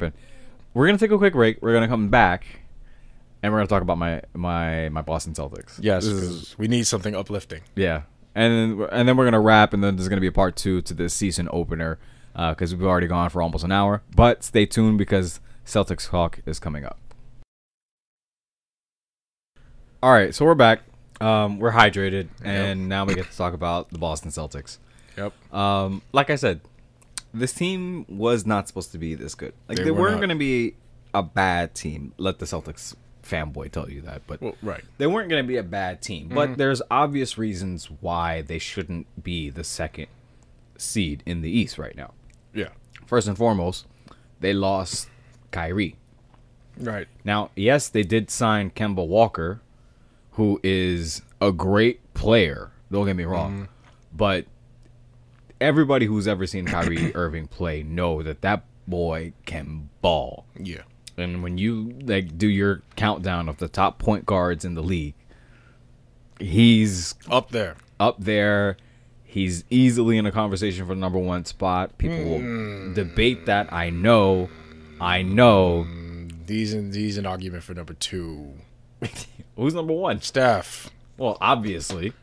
happen. We're gonna take a quick break. We're gonna come back, and we're gonna talk about my my my Boston Celtics. Yes, is- we need something uplifting. yeah, and then we're- and then we're gonna wrap, and then there's gonna be a part two to this season opener because we've already gone for almost an hour. But stay tuned because Celtics talk is coming up. All right, so we're back. Um, we're hydrated, and now we get to talk about the Boston Celtics. Yep. Um, like I said, this team was not supposed to be this good. Like They they, were weren't going to be a bad team. Let the Celtics fanboy tell you that, but Well, right. they weren't going to be a bad team. But mm-hmm. there's obvious reasons why they shouldn't be the second seed in the East right now. Yeah. First and foremost, they lost Kyrie. Right. Now, yes, they did sign Kemba Walker, who is a great player. Don't get me wrong, mm-hmm. but everybody who's ever seen Kyrie Irving play know that that boy can ball. Yeah. And when you like do your countdown of the top point guards in the league, he's Up there. up there. He's easily in a conversation for the number one spot. People will hmm. debate that. I know. I know. These and these an argument for number two. Who's number one? Steph. Well, obviously.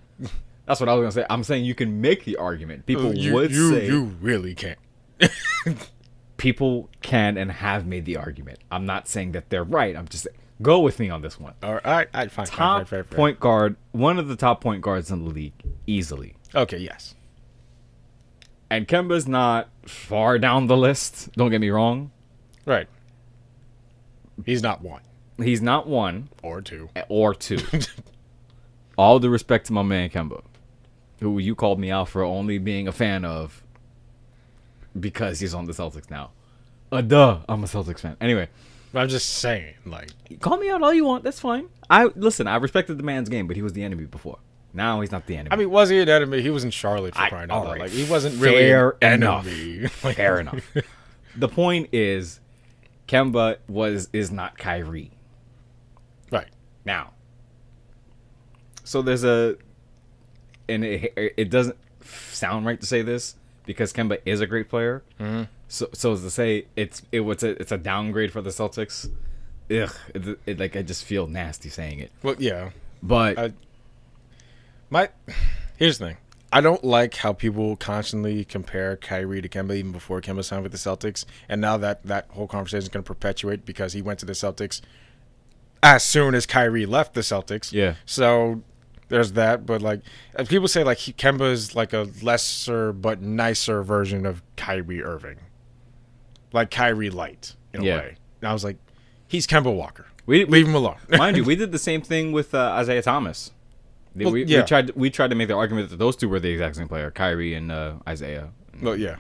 That's what I was gonna say. I'm saying you can make the argument. People you, would you, say you really can't. people can and have made the argument. I'm not saying that they're right. I'm just go with me on this one. All right. All right. all right, Fine. fine, Top fine, fine, fine. point guard, one of the top point guards in the league, easily. Okay. Yes. And Kemba's not far down the list. Don't get me wrong. Right. He's not one He's not one or two. or two. All the respect to my man Kemba, who you called me out for only being a fan of because he's on the Celtics now. Uh, duh, I'm a Celtics fan. Anyway, I'm just saying, like, call me out all you want. That's fine. I listen. I respected the man's game, but he was the enemy before. Now he's not the enemy. I mean, was he an enemy? He was in Charlotte for crying out loud. Like, he wasn't really fair an enough. enemy. like, fair enough. the point is, Kemba was is not Kyrie. Right. now. So there's a, and it, it doesn't sound right to say this because Kemba is a great player. Mm-hmm. So so as to say it's it was a it's a downgrade for the Celtics. Ugh, it, it, like I just feel nasty saying it. Well, yeah. But I- My here's the thing. I don't like how people constantly compare Kyrie to Kemba even before Kemba signed with the Celtics, and now that that whole conversation is going to perpetuate because he went to the Celtics as soon as Kyrie left the Celtics. Yeah. So there's that, but like people say, like he, Kemba is like a lesser but nicer version of Kyrie Irving, like Kyrie light in a Yeah. way. And I was like, he's Kemba Walker. we, we Leave him alone. mind you, we did the same thing with uh, Isaiah Thomas. Well, we, yeah. we tried we tried to make the argument that those two were the exact same player, Kyrie and uh, Isaiah. well, yeah.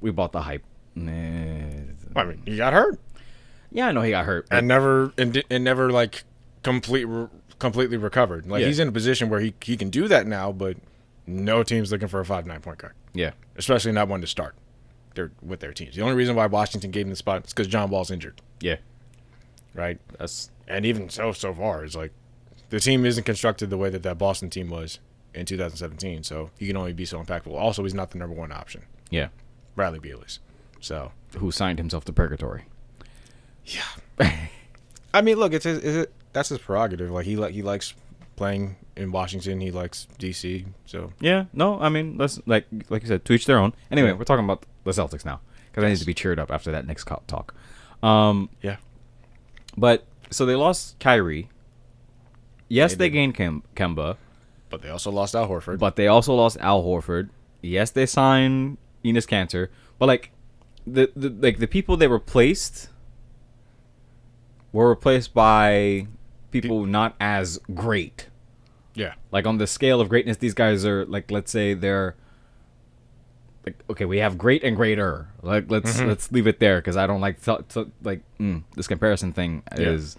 We bought the hype. Nah. I mean, he got hurt. Yeah, I know he got hurt. and never and, and never like complete re- completely recovered. Like Yeah. he's in a position where he he can do that now, but no team's looking for a five nine point guard, yeah. especially not one to start. Their with their teams. The only reason why Washington gave him the spot is because John Wall's injured, Yeah. right? That's And even so, so far, it's like the team isn't constructed the way that that Boston team was in 2017. So he can only be so impactful. Also, he's not the number one option. yeah. Bradley Beal is. So Who signed himself to purgatory? Yeah. I mean, look, it's his, it's that's his prerogative. Like he like he likes playing in Washington. He likes DC. So Yeah. No, I mean, let's like like you said, to each their own. Anyway, we're talking about the Celtics now because I need to be cheered up after that next talk. Um, yeah, but so they lost Kyrie. Yes, They they, gained Kem- Kemba, but they also lost Al Horford. but they also lost Al Horford. Yes, they signed Enes Kanter, but like the, the like the people they replaced were replaced by people not as great. yeah, like on the scale of greatness these guys are like let's say they're like okay we have great and greater like let's Mm-hmm. let's leave it there because i don't like to- like mm, this comparison thing Yeah. is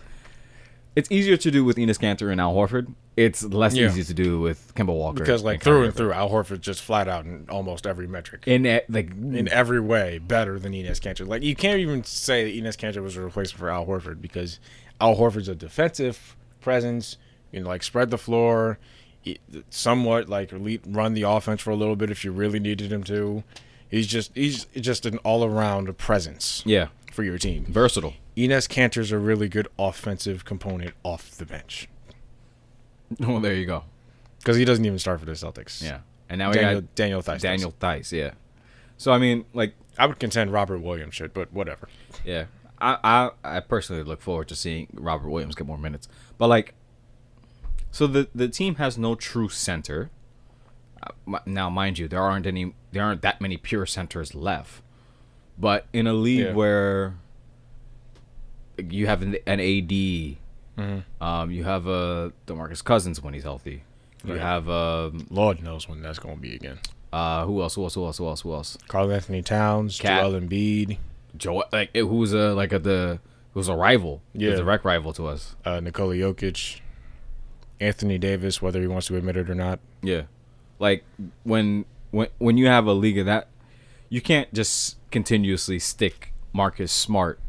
it's easier to do with Enes Kanter and Al Horford. It's less Yeah. easy to do with Kemba Walker because like and through and through, Al Horford just flat out in almost every metric. In e- like in every way, better than Enes Kanter. Like you can't even say that Enes Kanter was a replacement for Al Horford because Al Horford's a defensive presence. You know, like spread the floor, somewhat like run the offense for a little bit if you really needed him to. He's just he's just an all around presence Yeah, for your team. versatile. Enes Kanter's a really good offensive component off the bench Well, there you go. because he doesn't even start for the Celtics. Yeah, and now we Daniel got Daniel Theis. Daniel Theis. Yeah. So I mean, like, I would contend Robert Williams should, but whatever. yeah, I I, I personally look forward to seeing Robert Williams get more minutes. But like, so the the team has no true center. Uh, now, mind you, there aren't any, there aren't that many pure centers left. But in a league Yeah. where you have an, an AD, um, you have a DeMarcus Cousins when he's healthy. You Right. have um, Lord knows when that's going to be again. uh, who else? Who else? Who else? Who else? Who else? Karl-Anthony Towns, Cat. Joel Embiid, Joe, like it- who's a like a the who's a rival, Yeah. a direct rival to us. uh, Nikola Jokic, Anthony Davis, whether he wants to admit it or not. Yeah, like when when when you have a league of that, you can't just continuously stick Marcus Smart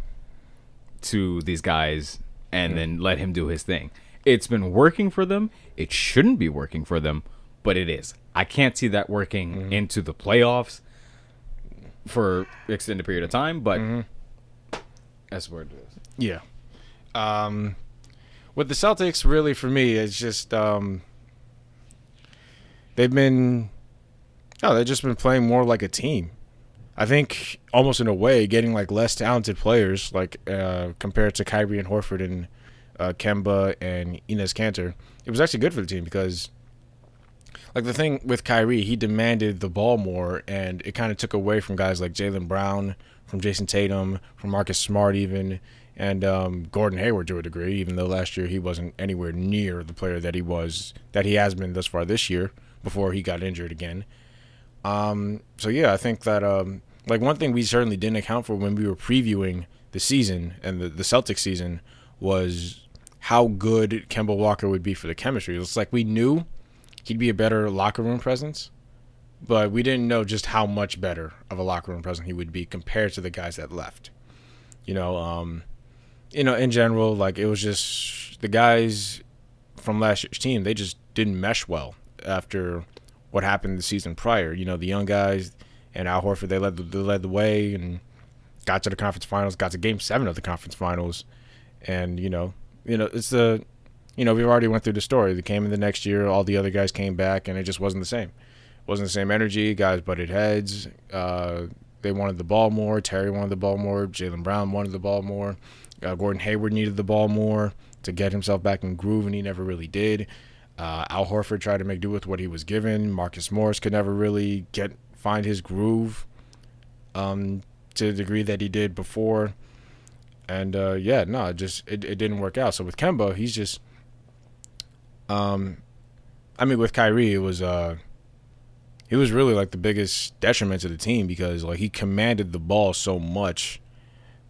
to these guys and then let him do his thing. It's been working for them. It shouldn't be working for them, but it is. I can't see that working into the playoffs for extended period of time, but that's where it is. Yeah. Um, with the Celtics, really for me, it's just um, they've been, oh, they've just been playing more like a team. I think almost in a way, getting like less talented players, like uh, compared to Kyrie and Horford and uh, Kemba and Enes Kanter, it was actually good for the team because, like the thing with Kyrie, he demanded the ball more, and it kind of took away from guys like Jaylen Brown, from Jayson Tatum, from Marcus Smart, even, and um, Gordon Hayward to a degree. Even though last year he wasn't anywhere near the player that he was, that he has been thus far this year, before he got injured again. Um, so yeah, I think that um, like one thing we certainly didn't account for when we were previewing the season and the the Celtics season was how good Kemba Walker would be for the chemistry. It's like we knew he'd be a better locker room presence, but we didn't know just how much better of a locker room presence he would be compared to the guys that left. You know, um, you know, in general, like it was just the guys from last year's team. They just didn't mesh well after what happened the season prior. You know, the young guys and Al Horford they led the, they led the way and got to the conference finals, got to Game Seven of the conference finals, and you know, you know, it's the, you know, we've already went through the story. They came in the next year, all the other guys came back, and it just wasn't the same. It wasn't the same energy. Guys butted heads. Uh, they wanted the ball more. Terry wanted the ball more. Jaylen Brown wanted the ball more. Uh, Gordon Hayward needed the ball more to get himself back in groove, and he never really did. Uh, Al Horford tried to make do with what he was given. Marcus Morris could never really get find his groove um, to the degree that he did before. And uh, yeah, no, it just it, it didn't work out. So with Kemba, he's just um I mean with Kyrie it was uh he was really like the biggest detriment to the team because like he commanded the ball so much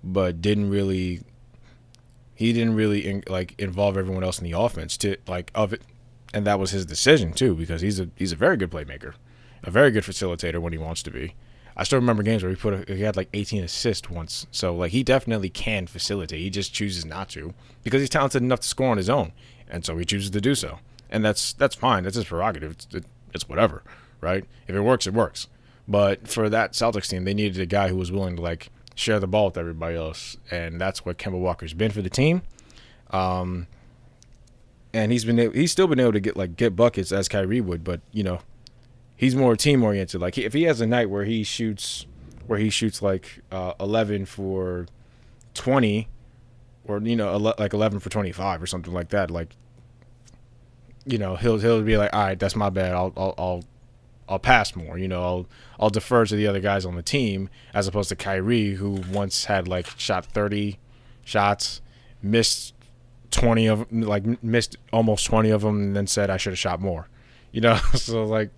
but didn't really he didn't really in, like involve everyone else in the offense to like of it. And that was his decision too because he's a he's a very good playmaker a very good facilitator when he wants to be. I still remember games where he put a, he had like 18 assists once. So like he definitely can facilitate. He just chooses not to because he's talented enough to score on his own and so he chooses to do so. And that's that's fine. That's his prerogative. It's, it, it's whatever right? If it works it works. But for that Celtics team they needed a guy who was willing to like share the ball with everybody else. And that's what Kemba Walker's been for the team. Um and he's been he's still been able to get like get buckets as Kyrie would. But you know he's more team oriented. Like if he has a night where he shoots where he shoots like uh, 11 for 20 or you know ele- like 11 for 25 or something like that like you know he'll he'll be like all right that's my bad I'll I'll I'll, I'll pass more you know I'll I'll defer to the other guys on the team as opposed to Kyrie who once had like shot 30 shots missed 20 of like missed almost 20 of them and then said I should have shot more you know so like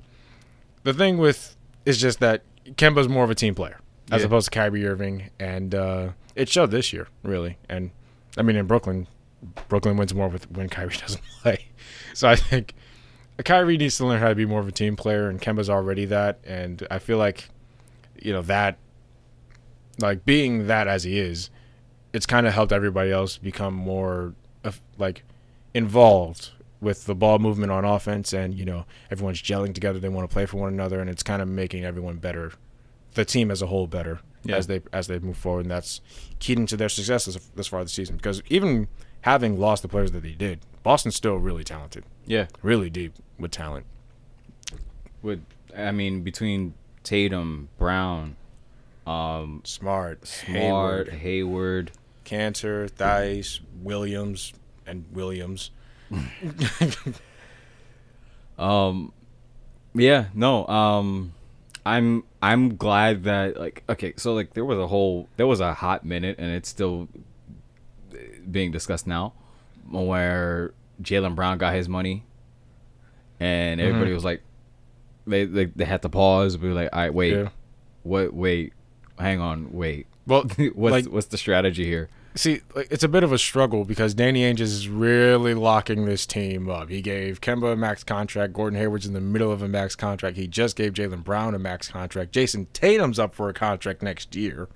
the thing with is just that Kemba's more of a team player as Yeah. opposed to Kyrie Irving and uh, it showed this year really and I mean in Brooklyn Brooklyn wins more with when Kyrie doesn't play. So I think Kyrie needs to learn how to be more of a team player, and Kemba's already that. And I feel like, you know, that, like being that as he is, it's kind of helped everybody else become more like involved with the ball movement on offense, and you know, everyone's gelling together. They want to play for one another, and it's kind of making everyone better the team as a whole better Yeah. as they as they move forward, and that's keyed into their success this, this far this season. Because even having lost the players that they did, Boston's still really talented, Yeah. really deep with talent. With I mean between Tatum, Brown, um, Smart, Smart, Hayward, Hayward. Kanter, Theis, Williams, and Williams. Um, yeah, no. Um, I'm I'm glad that like okay, so like there was a whole there was a hot minute, and it's still being discussed now, where Jaylen Brown got his money, and mm-hmm. everybody was like, they they, they had to pause, be like, all right, wait, Yeah. what, wait, hang on, wait, Well, what's like what's the strategy here? See, like, it's a bit of a struggle because Danny Ainge is really locking this team up. He gave Kemba a max contract. Gordon Hayward's in the middle of a max contract. He just gave Jaylen Brown a max contract. Jayson Tatum's up for a contract next year.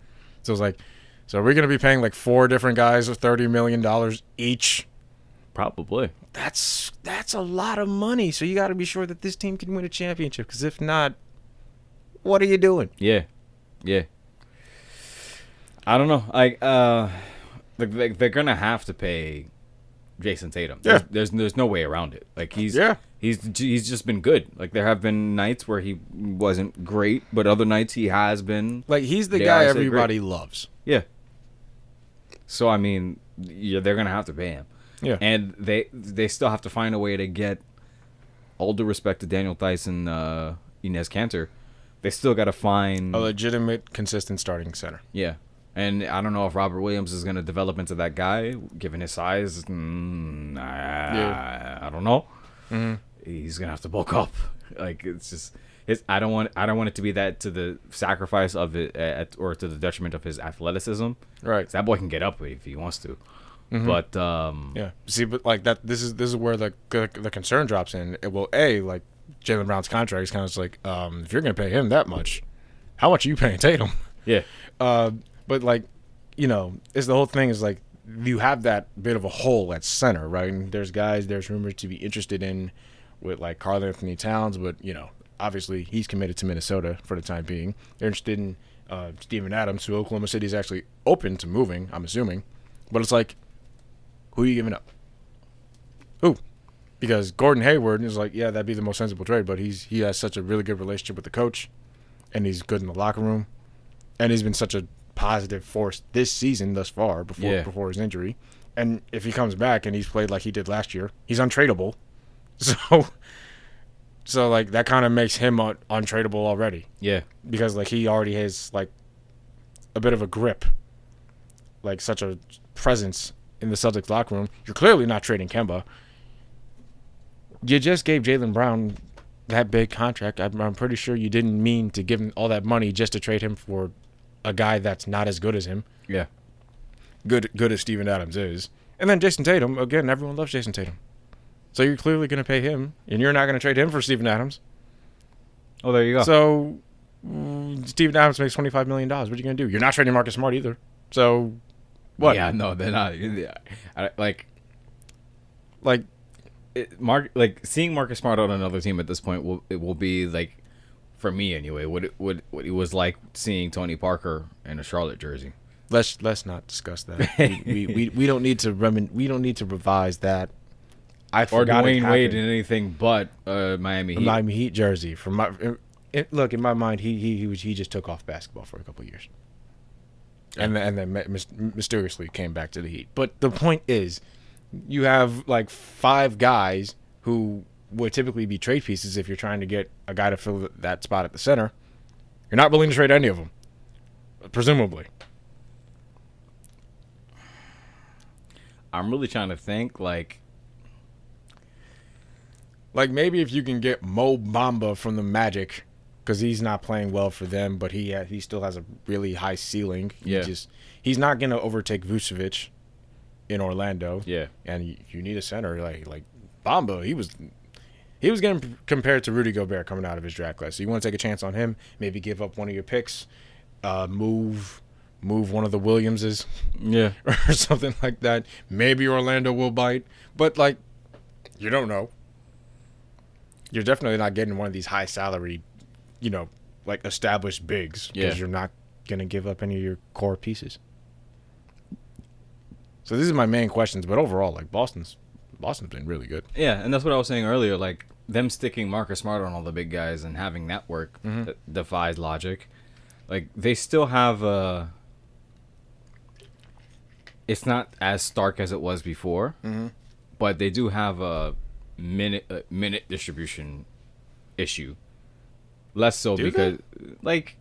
So it's like, so we're gonna be paying like four different guys thirty million dollars each. Probably. That's that's a lot of money. So you got to be sure that this team can win a championship. Because if not, what are you doing? Yeah, yeah. I don't know. I uh, like they, they're gonna have to pay Jayson Tatum. There's, Yeah. there's there's no way around it. Like he's Yeah. he's he's just been good. Like there have been nights where he wasn't great, but other nights he has been. Like he's the guy I say everybody loves. Yeah. So I mean, yeah, they're gonna have to pay him, Yeah. and they they still have to find a way to get. All due respect to Daniel Tyson, uh, Enes Kanter, they still got to find a legitimate, consistent starting center. Yeah. And I don't know if Robert Williams is going to develop into that guy, given his size. Mm, I, Yeah. I don't know. Mhm. He's going to have to bulk up. Like it's just, it's. I don't want. I don't want it to be that to the sacrifice of it, at, or to the detriment of his athleticism. Right. That boy can get up if he wants to. But um, Yeah. See, but like that, this is this is where the the, the concern drops in. It will a like Jaylen Brown's contract is kind of just like, um, if you're gonna pay him that much, how much are you paying Tatum? yeah, Uh, but like, you know, it's the whole thing is like you have that bit of a hole at center, right? And there's guys, there's rumors to be interested in with like Karl-Anthony Towns, but you know, obviously he's committed to Minnesota for the time being. They're interested in uh, Steven Adams, who Oklahoma City is actually open to moving. I'm assuming, but it's like, who are you giving up? Who? Because Gordon Hayward is like, yeah, that'd be the most sensible trade, but he's he has such a really good relationship with the coach, and he's good in the locker room, and he's been such a positive force this season thus far before Yeah. before his injury. And if he comes back and he's played like he did last year, he's untradeable. So, so like that kind of makes him un- untradeable already yeah, because like he already has like a bit of a grip, like such a presence in the Celtics locker room. You're clearly not trading Kemba. You just gave Jaylen Brown that big contract. I'm, I'm pretty sure you didn't mean to give him all that money just to trade him for a guy that's not as good as him. yeah, Good, good as Steven Adams is. And then Jayson Tatum. Again, everyone loves Jayson Tatum. So you're clearly going to pay him, and you're not going to trade him for Steven Adams. Oh, there you go. So mm, Steven Adams makes twenty five million dollars. What are you gonna do? You're not trading Marcus Smart either. So what? Yeah, no, they're not. Yeah. Like Like it, Mark, like seeing Marcus Smart on another team at this point will it will be like, for me anyway, what it what what it was like seeing Tony Parker in a Charlotte jersey. let's let's not discuss that. we, we, we, we don't need to remin- we don't need to revise that. I Or Dwyane Wade in anything but uh, Miami Heat. Miami Heat jersey. From my it, look in my mind, he he he was he just took off basketball for a couple years, and then, and then my- mys- mysteriously came back to the Heat. But the point is, you have like five guys who would typically be trade pieces if you're trying to get a guy to fill that spot at the center. You're not willing to trade any of them, presumably. I'm really trying to think like Like maybe if you can get Mo Bamba from the Magic, because he's not playing well for them, but he ha- he still has a really high ceiling. He Yeah. just he's not gonna overtake Vucevic in Orlando. yeah, and you, you need a center like like Bamba. He was he was getting compared to Rudy Gobert coming out of his draft class. So you want to take a chance on him? Maybe give up one of your picks, uh, move move one of the Williamses yeah, or something like that. Maybe Orlando will bite, but like you don't know. You're definitely not getting one of these high salary, you know, like established bigs because Yeah. you're not gonna give up any of your core pieces. So these are my main questions, but overall, like Boston's Boston's been really good. Yeah, and that's what I was saying earlier. Like them sticking Marcus Smart on all the big guys and having that work Mm-hmm. that defies logic. Like they still have a. It's not as stark as it was before, Mm-hmm. but they do have a minute uh, minute distribution issue. Less so Do they? because, like,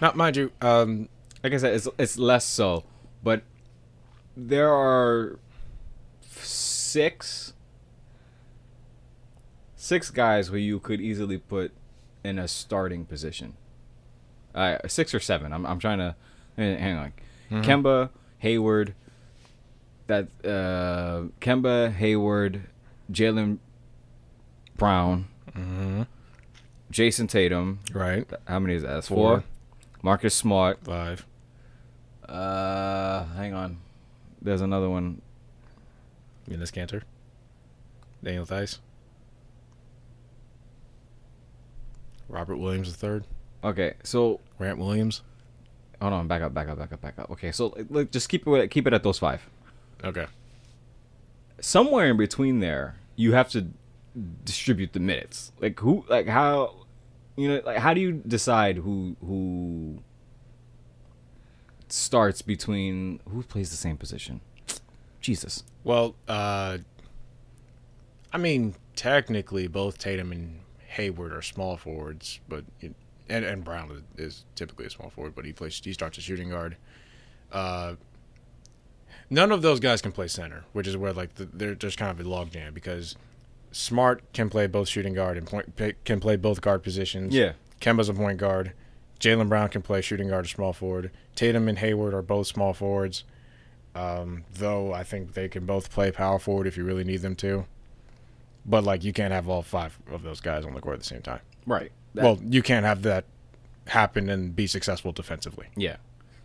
Not mind you, um, like I said, it's it's less so, but there are six six guys who you could easily put in a starting position. Uh, six or seven. I'm I'm trying to hang on. Kemba, Hayward, that uh, Kemba, Hayward, Jaylen Brown, Jayson Tatum. right? How many is that? That's Four. four. Marcus Smart. Five. Uh, hang on. There's another one. Venus Kanter. Daniel Theis. Robert Williams the third. Okay, so Grant Williams. hold on, back up, back up, back up, back up. Okay, so like, just keep it keep it at those five. Okay. Somewhere in between there, you have to distribute the minutes. Like who, like how, you know, like how do you decide who who starts between who plays the same position? Jesus. Well, uh, I mean, technically, both Tatum and Hayward are small forwards, but it, and and Brown is, is typically a small forward, but he plays he starts a shooting guard. Uh, none of those guys can play center, which is where like the, they're just kind of a logjam because Smart can play both shooting guard and point can play both guard positions. Yeah. Kemba's a point guard. Jaylen Brown can play shooting guard or small forward. Tatum and Hayward are both small forwards. Um, though I think they can both play power forward if you really need them to. But like you can't have all five of those guys on the court at the same time. Right. well, you can't have that happen and be successful defensively. Yeah.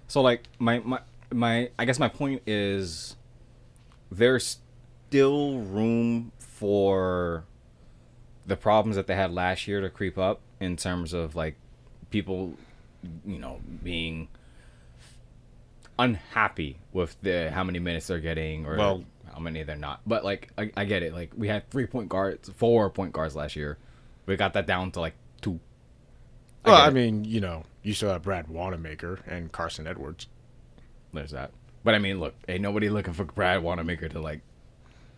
So like my my my I guess my point is there's still room for the problems that they had last year to creep up in terms of like people you know being unhappy with the how many minutes they're getting or Well- how many they're not. But like I, I get it. Like we had three point guards, four point guards last year. We got that down to like two. Well, I it. mean, you know, you still have Brad Wanamaker and Carsen Edwards. There's that. But I mean, look, ain't nobody looking for Brad Wanamaker to like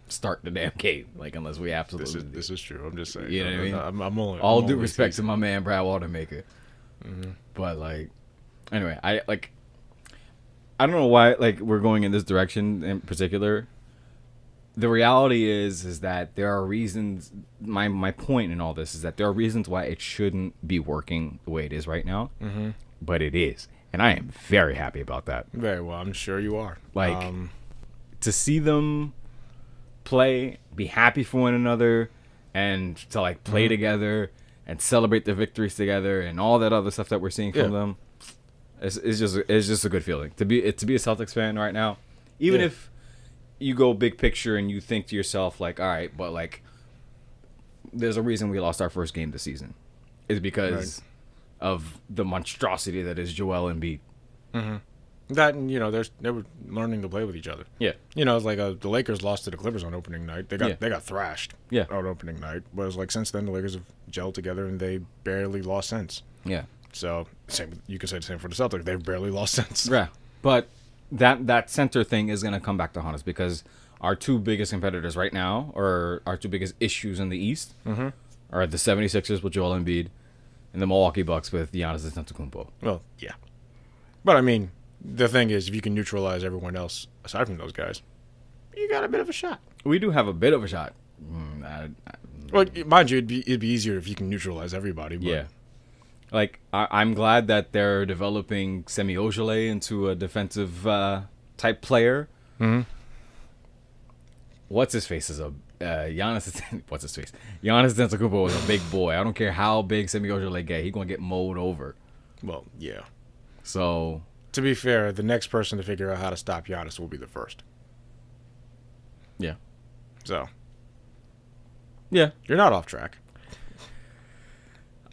start the damn game, like unless we This absolutely. is this is true. I'm just saying. You know what I mean? I'm, I'm only all I'm due only respect to my man Brad Wanamaker. Mm-hmm. But like, anyway, I like. I don't know why like we're going in this direction in particular. The reality is is that there are reasons. My my point in all this is that there are reasons why it shouldn't be working the way it is right now, mm-hmm. but it is, and I am very happy about that. Very well. I'm sure you are. Like- um, to see them play, be happy for one another, and to like play together and celebrate the victories together and all that other stuff that we're seeing from Yeah. them. It's, it's just it's just a good feeling to be to be a Celtics fan right now. Even Yeah. if you go big picture and you think to yourself like, all right, but like, there's a reason we lost our first game this season. is because of the monstrosity that is Joel Embiid. that and you know, there's they were learning to play with each other. Yeah, You know, it's like uh, the Lakers lost to the Clippers on opening night. They got Yeah. they got thrashed. Yeah. On opening night, but it's like since then the Lakers have gelled together and they barely lost since. yeah. So same, you could say the same for the Celtics. They've barely lost since. Yeah, but that that center thing is gonna come back to haunt us because our two biggest competitors right now, or our two biggest issues in the East, are the 76ers with Joel Embiid and the Milwaukee Bucks with Giannis Antetokounmpo. Well, yeah. But I mean, the thing is, if you can neutralize everyone else aside from those guys, you got a bit of a shot. We do have a bit of a shot. Mm, I- I- Well, mind you, it'd be it'd be easier if you can neutralize everybody. But yeah. Like I, I'm glad that they're developing Semi Ojeleye into a defensive uh, type player. Mhm. What's his face is a uh, Giannis. What's his face? Giannis Antetokounmpo is a big boy. I don't care how big Semi Ojeleye get, he gonna get mowed over. Well, yeah. So To be fair, the next person to figure out how to stop Giannis will be the first. yeah, So yeah. you're not off track.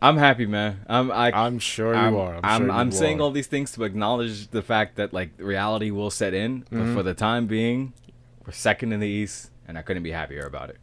I'm happy, man. I'm I, I'm sure you I'm, are. I'm, I'm, sure I'm saying are. all these things to acknowledge the fact that like reality will set in. But Mm-hmm. for the time being, we're second in the East, and I couldn't be happier about it.